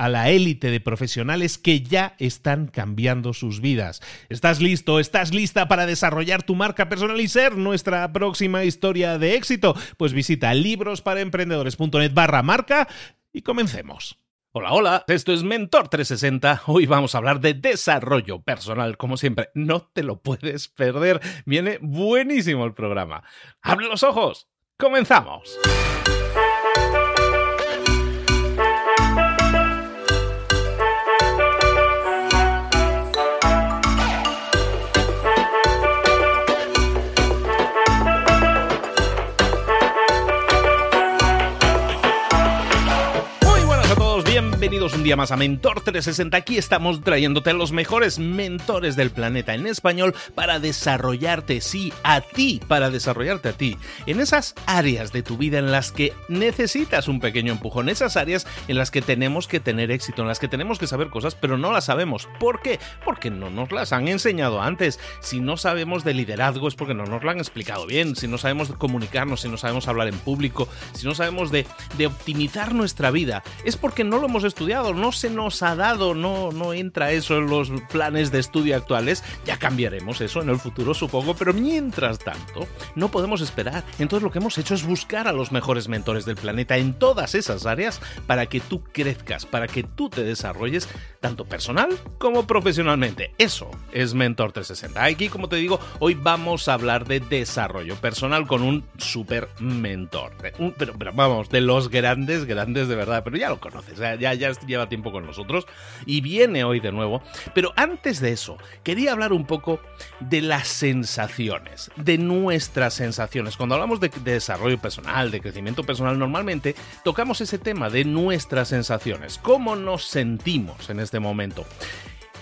a la élite de profesionales que ya están cambiando sus vidas. ¿Estás listo? ¿Estás lista para desarrollar tu marca personal y ser nuestra próxima historia de éxito? Pues visita librosparaemprendedores.net barra marca y comencemos. Hola, hola, esto es Mentor 360. Hoy vamos a hablar de desarrollo personal, como siempre. No te lo puedes perder. Viene buenísimo el programa. ¡Abre los ojos! ¡Comenzamos! Día más a Mentor 360. Aquí estamos trayéndote los mejores mentores del planeta en español para desarrollarte, sí, a ti, para desarrollarte a ti, en esas áreas de tu vida en las que necesitas un pequeño empujón, esas áreas en las que tenemos que tener éxito, en las que tenemos que saber cosas, pero no las sabemos. ¿Por qué? Porque no nos las han enseñado antes. Si no sabemos de liderazgo es porque no nos lo han explicado bien. Si no sabemos comunicarnos, si no sabemos hablar en público, si no sabemos de optimizar nuestra vida, es porque no lo hemos estudiado, no se nos ha dado, no, no entra eso en los planes de estudio actuales, ya cambiaremos eso en el futuro supongo, pero mientras tanto no podemos esperar. Entonces lo que hemos hecho es buscar a los mejores mentores del planeta en todas esas áreas para que tú crezcas, para que tú te desarrolles tanto personal como profesionalmente. Eso es Mentor 360. Aquí, como te digo, hoy vamos a hablar de desarrollo personal con un super mentor. pero, pero, vamos, de los grandes, grandes de verdad, pero ya lo conoces, ya, ya, ya tiempo con nosotros y viene hoy de nuevo. Pero antes de eso, quería hablar un poco de las sensaciones, de nuestras sensaciones. Cuando hablamos de, desarrollo personal, de crecimiento personal, normalmente tocamos ese tema de nuestras sensaciones, cómo nos sentimos en este momento.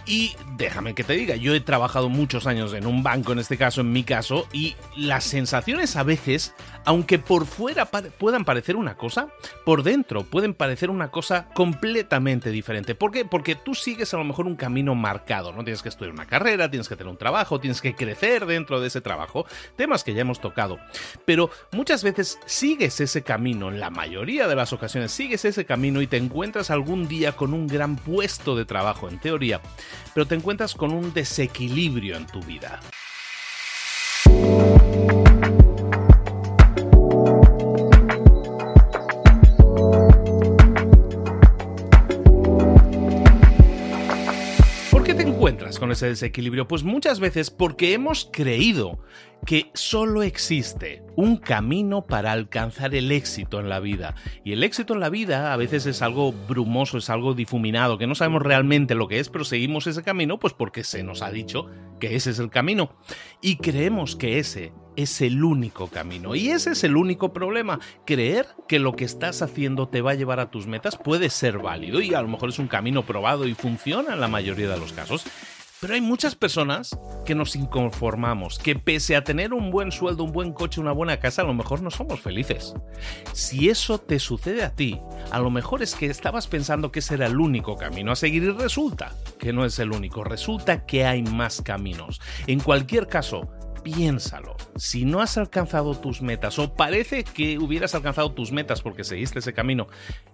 Y déjame que te diga, yo he trabajado muchos años en un banco, en este caso, en mi caso, y las sensaciones a veces, aunque por fuera puedan parecer una cosa, por dentro pueden parecer una cosa completamente diferente. ¿Por qué? Porque tú sigues a lo mejor un camino marcado, ¿no? Tienes que estudiar una carrera, tienes que tener un trabajo, tienes que crecer dentro de ese trabajo, temas que ya hemos tocado. Pero muchas veces sigues ese camino, en la mayoría de las ocasiones sigues ese camino y te encuentras algún día con un gran puesto de trabajo, en teoría pero te encuentras con un desequilibrio en tu vida. Con ese desequilibrio? Pues muchas veces porque hemos creído que solo existe un camino para alcanzar el éxito en la vida. Y el éxito en la vida a veces es algo brumoso, es algo difuminado, que no sabemos realmente lo que es, pero seguimos ese camino pues porque se nos ha dicho que ese es el camino. Y creemos que ese es el único camino. Y ese es el único problema. Creer que lo que estás haciendo te va a llevar a tus metas puede ser válido y a lo mejor es un camino probado y funciona en la mayoría de los casos. Pero hay muchas personas que nos inconformamos, que pese a tener un buen sueldo, un buen coche, una buena casa, a lo mejor no somos felices. Si eso te sucede a ti, a lo mejor es que estabas pensando que ese era el único camino a seguir y resulta que no es el único, resulta que hay más caminos. En cualquier caso, piénsalo. Si no has alcanzado tus metas o parece que hubieras alcanzado tus metas porque seguiste ese camino,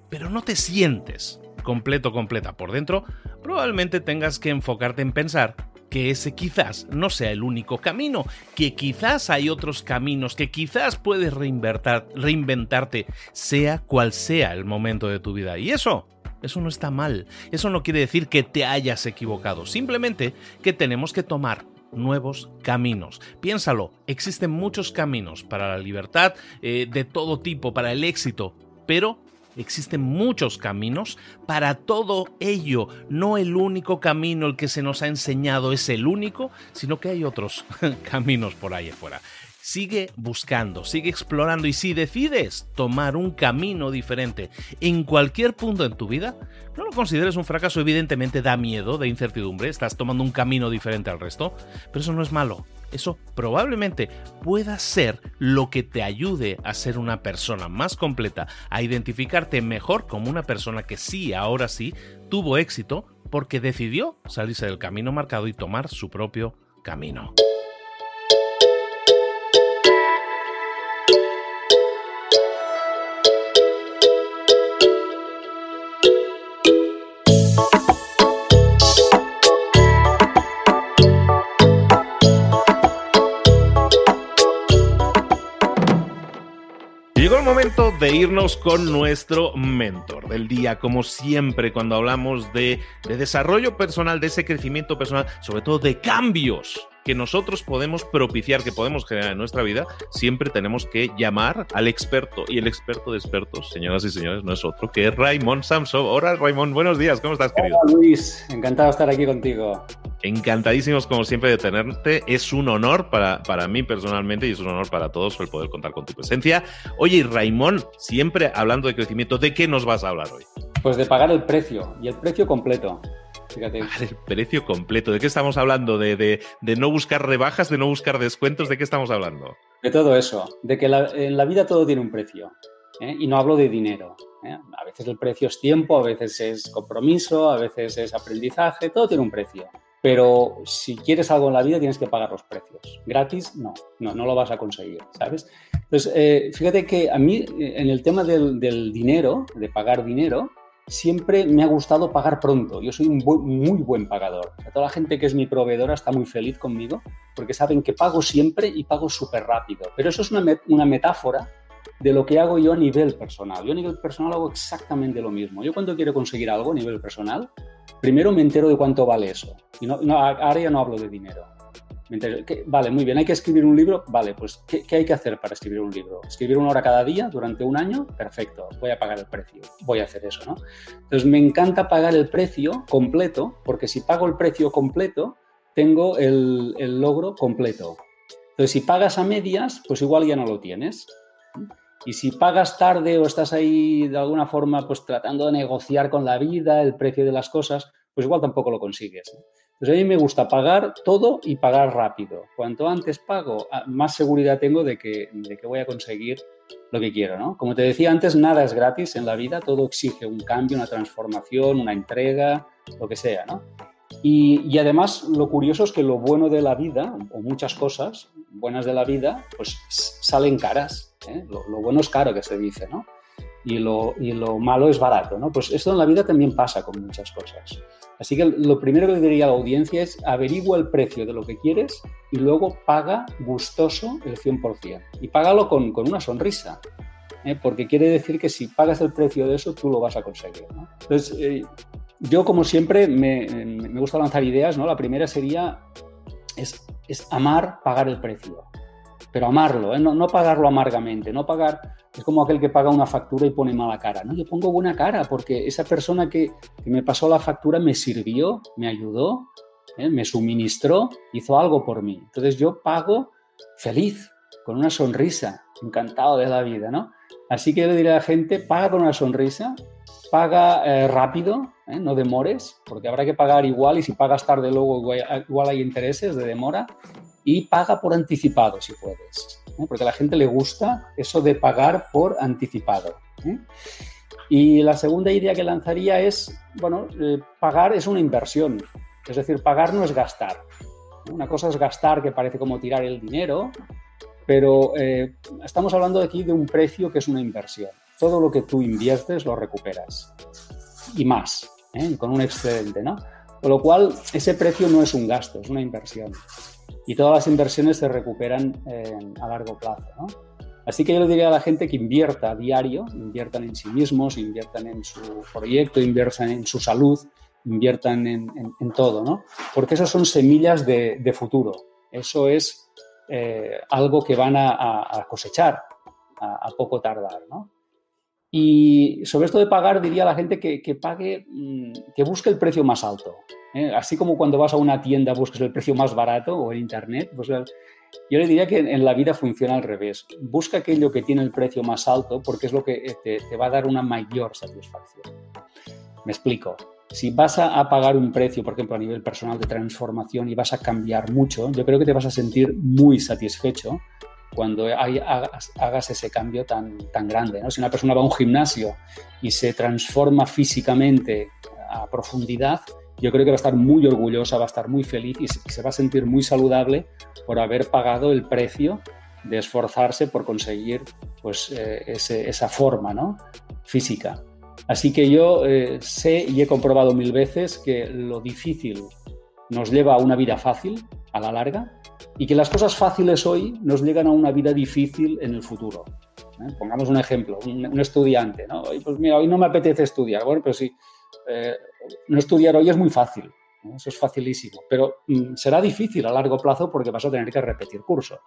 pero no te sientes completo, completa por dentro, probablemente tengas que enfocarte en pensar que ese quizás no sea el único camino, que quizás hay otros caminos, que quizás puedes reinventarte, sea cual sea el momento de tu vida. Y eso, eso no está mal. Eso no quiere decir que te hayas equivocado, simplemente que tenemos que tomar nuevos caminos. Piénsalo, existen muchos caminos para la libertad eh, de todo tipo, para el éxito, pero Existen muchos caminos para todo ello. No el único camino el que se nos ha enseñado es el único, sino que hay otros caminos por ahí afuera. Sigue buscando, sigue explorando y si decides tomar un camino diferente en cualquier punto en tu vida, no lo consideres un fracaso, evidentemente da miedo, de incertidumbre, estás tomando un camino diferente al resto, pero eso no es malo. Eso probablemente pueda ser lo que te ayude a ser una persona más completa, a identificarte mejor como una persona que sí, ahora sí, tuvo éxito porque decidió salirse del camino marcado y tomar su propio camino. De irnos con nuestro mentor del día, como siempre, cuando hablamos de, de desarrollo personal, de ese crecimiento personal, sobre todo de cambios que nosotros podemos propiciar, que podemos generar en nuestra vida, siempre tenemos que llamar al experto. Y el experto de expertos, señoras y señores, no es otro que Raymond Samson. Hola, Raymond, buenos días, ¿cómo estás, querido? Hola, Luis, encantado de estar aquí contigo. Encantadísimos, como siempre, de tenerte. Es un honor para, para mí personalmente y es un honor para todos el poder contar con tu presencia. Oye, Raymond, siempre hablando de crecimiento, ¿de qué nos vas a hablar hoy? Pues de pagar el precio y el precio completo. Fíjate. el precio completo. ¿De qué estamos hablando? ¿De, no buscar rebajas, de no buscar descuentos? ¿De qué estamos hablando? De todo eso. De que en la vida todo tiene un precio. ¿eh? Y no hablo de dinero. ¿eh? A veces el precio es tiempo, a veces es compromiso, a veces es aprendizaje, todo tiene un precio. Pero si quieres algo en la vida tienes que pagar los precios. Gratis, no, no, no lo vas a conseguir, ¿sabes? Entonces, eh, fíjate que a mí en el tema del, dinero, de pagar dinero, siempre me ha gustado pagar pronto. Yo soy un muy buen pagador. toda la gente que es mi proveedora está muy feliz conmigo porque saben que pago siempre y pago súper rápido. Pero eso es una, una, metáfora de lo que hago yo a nivel personal. Yo a nivel personal hago exactamente lo mismo. Yo cuando quiero conseguir algo a nivel personal, primero me entero de cuánto vale eso. Y no, no, ahora ya no hablo de dinero vale, muy bien, hay que escribir un libro. Vale, pues ¿qué, hay que hacer para escribir un libro? ¿Escribir una hora cada día durante un año? Perfecto, voy a pagar el precio. Voy a hacer eso, ¿no? Entonces me encanta pagar el precio completo, porque si pago el precio completo, tengo el logro completo. Entonces, si pagas a medias, pues igual ya no lo tienes. Y si pagas tarde o estás ahí de alguna forma pues tratando de negociar con la vida el precio de las cosas, pues igual tampoco lo consigues. Pues a mí me gusta pagar todo y pagar rápido. Cuanto antes pago, ah, más seguridad tengo de que, de que voy a conseguir lo que quiero, ¿no? Como te decía antes, nada es gratis en la vida, todo exige un cambio, una transformación, una entrega, lo que sea, ¿no? Y, y, además lo curioso es que lo bueno de la vida, o muchas cosas buenas de la vida, pues salen caras. ¿Eh? Lo, bueno es caro que se dice, ¿no? Y lo, y lo malo es barato, ¿no? Pues esto en la vida también pasa con muchas cosas. Así que lo primero que le diría a la audiencia es averigua el precio de lo que quieres y luego paga gustoso el 100%. Y págalo con, con una sonrisa, ¿eh? porque quiere decir que si pagas el precio de eso, tú lo vas a conseguir. Entonces, eh, yo como siempre me, me, gusta lanzar ideas. ¿no? La primera sería es, es amar pagar el precio pero amarlo, ¿eh? no, no, pagarlo amargamente, no pagar, es como aquel que paga una factura y pone mala cara, no, yo pongo buena cara porque esa persona que, me pasó la factura me sirvió, me ayudó, ¿eh? me suministró, hizo algo por mí. Entonces yo pago feliz, con una sonrisa, encantado de la vida. Así que yo le diré a la gente, paga con una sonrisa, paga eh, rápido, ¿eh? no demores, porque habrá que pagar igual y si pagas tarde luego igual hay intereses de demora y paga por anticipado si puedes, ¿eh? porque a la gente le gusta eso de pagar por anticipado. ¿eh? Y la segunda idea que lanzaría es, bueno, pagar es una inversión, es decir, pagar no es gastar. Una cosa es gastar que parece como tirar el dinero, pero estamos hablando aquí de un precio que es una inversión. Todo lo que tú inviertes lo recuperas y más. ¿eh? con un excedente, ¿no? Con lo cual, ese precio no es un gasto, es una inversión. Y todas las inversiones se recuperan eh, a largo plazo. Así que yo le diría a la gente que invierta a diario, inviertan en sí mismos, inviertan en su proyecto, inviertan en su salud, inviertan en, todo, ¿no? Porque esas son semillas de, futuro. Eso es eh, algo que van a, cosechar a, a, poco tardar, ¿no? Y sobre esto de pagar, diría a la gente que, pague, mm, que busque el precio más alto. ¿eh? Así como cuando vas a una tienda busques el precio más barato o en Internet, pues yo le diría que en la vida funciona al revés. Busca aquello que tiene el precio más alto porque es lo que te, va a dar una mayor satisfacción. Me explico. Si vas a, pagar un precio, por ejemplo, a nivel personal de transformación y vas a cambiar mucho, yo creo que te vas a sentir muy satisfecho cuando hagas, ese cambio tan, tan grande. ¿no? Si una persona va a un gimnasio y se transforma físicamente a profundidad, yo creo que va a estar muy orgullosa, va a estar muy feliz y se, va a sentir muy saludable por haber pagado el precio de esforzarse por conseguir pues, eh, esa forma ¿no? física. Así que yo eh, sé y he comprobado mil veces que lo difícil nos lleva a una vida fácil a la larga y que las cosas fáciles hoy nos llegan a una vida difícil en el futuro. ¿eh? Pongamos un ejemplo, un, estudiante, ¿no? Pues mira, hoy no me apetece estudiar, bueno, pero sí, eh, no estudiar hoy es muy fácil, eso es facilísimo, pero mm, será difícil a largo plazo porque vas a tener que repetir curso.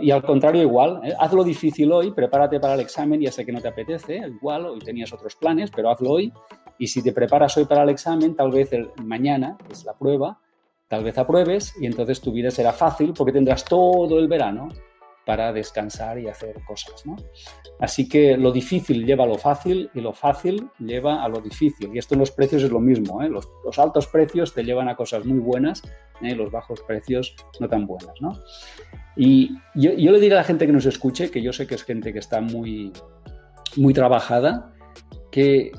Y al contrario, igual, ¿eh? hazlo difícil hoy, prepárate para el examen, ya sé que no te apetece, igual, hoy tenías otros planes, pero hazlo hoy. Y si te preparas hoy para el examen, tal vez el, mañana, que es la prueba, Tal vez apruebes y entonces tu vida será fácil porque tendrás todo el verano para descansar y hacer cosas. ¿no? Así que lo difícil lleva a lo fácil y lo fácil lleva a lo difícil. Y esto en los precios es lo mismo. ¿eh? Los, altos precios te llevan a cosas muy buenas, ¿eh? los bajos precios no tan buenas. ¿no? Y yo, le diría a la gente que nos escuche, que yo sé que es gente que está muy, muy trabajada, que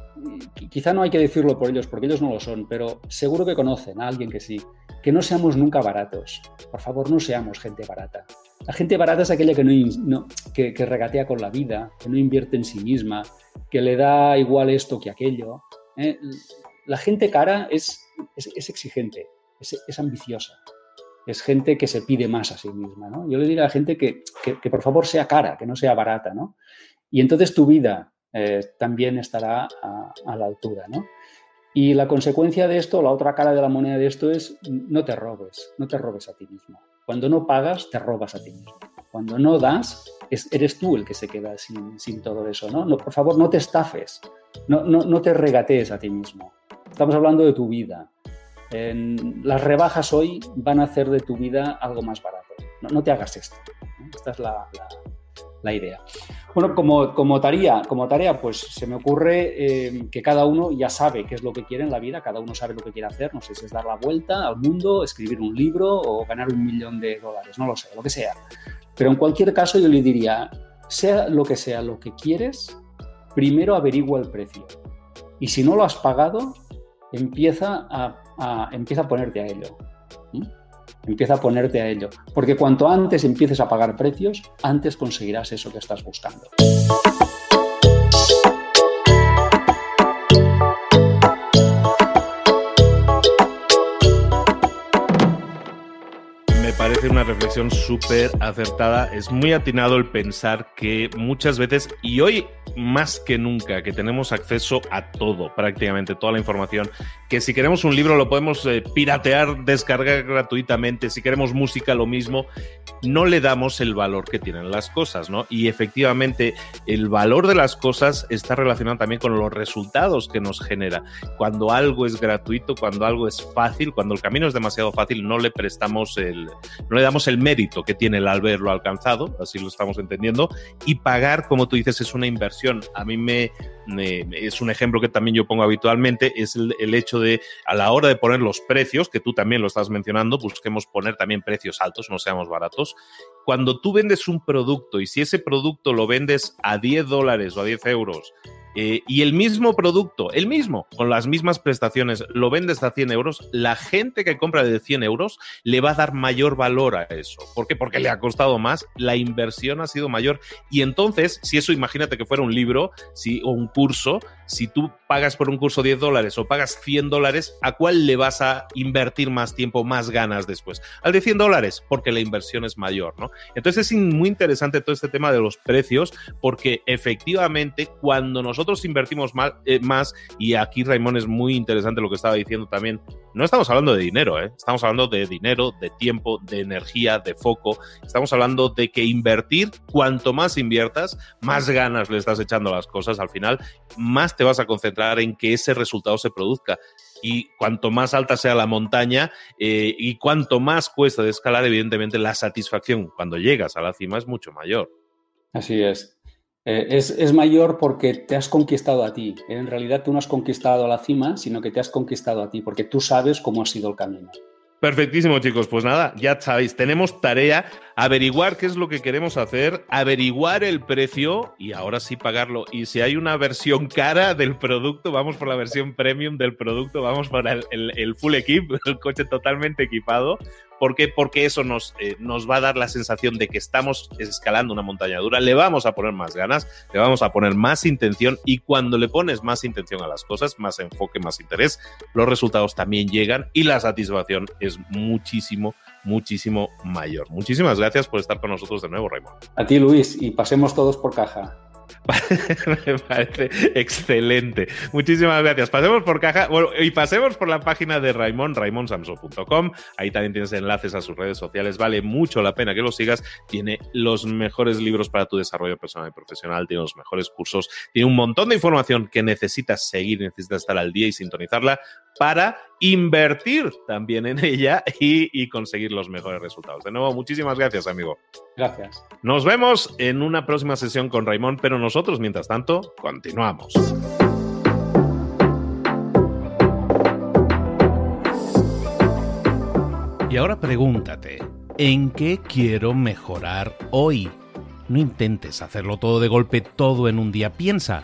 quizá no hay que decirlo por ellos, porque ellos no lo son, pero seguro que conocen a alguien que sí, que no seamos nunca baratos. Por favor, no seamos gente barata. La gente barata es aquella que, no, que, regatea con la vida, que no invierte en sí misma, que le da igual esto que aquello. ¿eh? La gente cara es, es, exigente, es, ambiciosa, es gente que se pide más a sí misma. Yo le digo a la gente que, que, por favor sea cara, que no sea barata. ¿no? Y entonces tu vida eh, también estará a, la altura. ¿no? Y la consecuencia de esto, la otra cara de la moneda de esto es no te robes, no te robes a ti mismo. Cuando no pagas, te robas a ti mismo. Cuando no das, eres tú el que se queda sin, sin todo eso. ¿no? ¿no? Por favor, no te estafes, no, no, no, te regatees a ti mismo. Estamos hablando de tu vida. las rebajas hoy van a hacer de tu vida algo más barato. No, te hagas esto. Esta es la, la idea. Bueno, como, como, tarea, como tarea, pues se me ocurre eh, que cada uno ya sabe qué es lo que quiere en la vida, cada uno sabe lo que quiere hacer, no sé si es dar la vuelta al mundo, escribir un libro o ganar un millón de dólares, no lo sé, lo que sea. Pero en cualquier caso yo le diría, sea lo que sea lo que quieres, primero averigua el precio. Y si no lo has pagado, empieza a, empieza a ponerte a ello. Empieza a ponerte a ello. Porque cuanto antes empieces a pagar precios, antes conseguirás eso que estás buscando. Parece una reflexión súper acertada. Es muy atinado el pensar que muchas veces, y hoy más que nunca, que tenemos acceso a todo, prácticamente toda la información, que si queremos un libro lo podemos eh, piratear, descargar gratuitamente, si queremos música lo mismo, no le damos el valor que tienen las cosas, ¿no? Y efectivamente el valor de las cosas está relacionado también con los resultados que nos genera. Cuando algo es gratuito, cuando algo es fácil, cuando el camino es demasiado fácil, no le prestamos el, no le damos el mérito que tiene el haberlo alcanzado, así lo estamos entendiendo, y pagar, como tú dices, es una inversión. A mí me, es un ejemplo que también yo pongo habitualmente, es el, el, hecho de a la hora de poner los precios, que tú también lo estás mencionando, busquemos poner también precios altos, no seamos baratos. Cuando tú vendes un producto y si ese producto lo vendes a 10 dólares o a 10 euros, eh, y el mismo producto, el mismo, con las mismas prestaciones, lo vendes a 100 euros, la gente que compra de 100 euros le va a dar mayor valor a eso. ¿Por qué? Porque le ha costado más, la inversión ha sido mayor. Y entonces, si eso imagínate que fuera un libro si, o un curso, si tú pagas por un curso 10 dólares o pagas 100 dólares, ¿a cuál le vas a invertir más tiempo, más ganas después? Al de 100 dólares, porque la inversión es mayor, ¿no? Entonces es muy interesante todo este tema de los precios, porque efectivamente cuando nosotros invertimos más, eh, más y aquí Raimón es muy interesante lo que estaba diciendo también, no estamos hablando de dinero, ¿eh? estamos hablando de dinero, de tiempo, de energía, de foco, estamos hablando de que invertir, cuanto más inviertas, más ganas le estás echando a las cosas al final, más te vas a concentrar en que ese resultado se produzca. Y cuanto más alta sea la montaña eh, y cuanto más cuesta de escalar, evidentemente la satisfacción cuando llegas a la cima es mucho mayor. Así es. Eh, es, es, mayor porque te has conquistado a ti. En realidad tú no has conquistado a la cima, sino que te has conquistado a ti, porque tú sabes cómo ha sido el camino. Perfectísimo, chicos. Pues nada, ya sabéis, tenemos tarea, averiguar qué es lo que queremos hacer, averiguar el precio y ahora sí pagarlo. Y si hay una versión cara del producto, vamos por la versión premium del producto, vamos por el, el full equip, el coche totalmente equipado, ¿Por qué? Porque eso nos, eh, nos va a dar la sensación de que estamos escalando una montaña dura, le vamos a poner más ganas, le vamos a poner más intención y cuando le pones más intención a las cosas, más enfoque, más interés, los resultados también llegan y la satisfacción es muchísimo, muchísimo mayor. Muchísimas gracias por estar con nosotros de nuevo, Raymond. A ti, Luis, y pasemos todos por caja. Me parece excelente. Muchísimas gracias. Pasemos por caja bueno, y pasemos por la página de Raimond, raimonsamso.com. Ahí también tienes enlaces a sus redes sociales. Vale mucho la pena que lo sigas. Tiene los mejores libros para tu desarrollo personal y profesional. Tiene los mejores cursos. Tiene un montón de información que necesitas seguir, necesitas estar al día y sintonizarla para invertir también en ella y, conseguir los mejores resultados. De nuevo, muchísimas gracias, amigo. Gracias. Nos vemos en una próxima sesión con Raimón, pero nosotros, mientras tanto, continuamos. Y ahora pregúntate, ¿en qué quiero mejorar hoy? No intentes hacerlo todo de golpe, todo en un día. Piensa.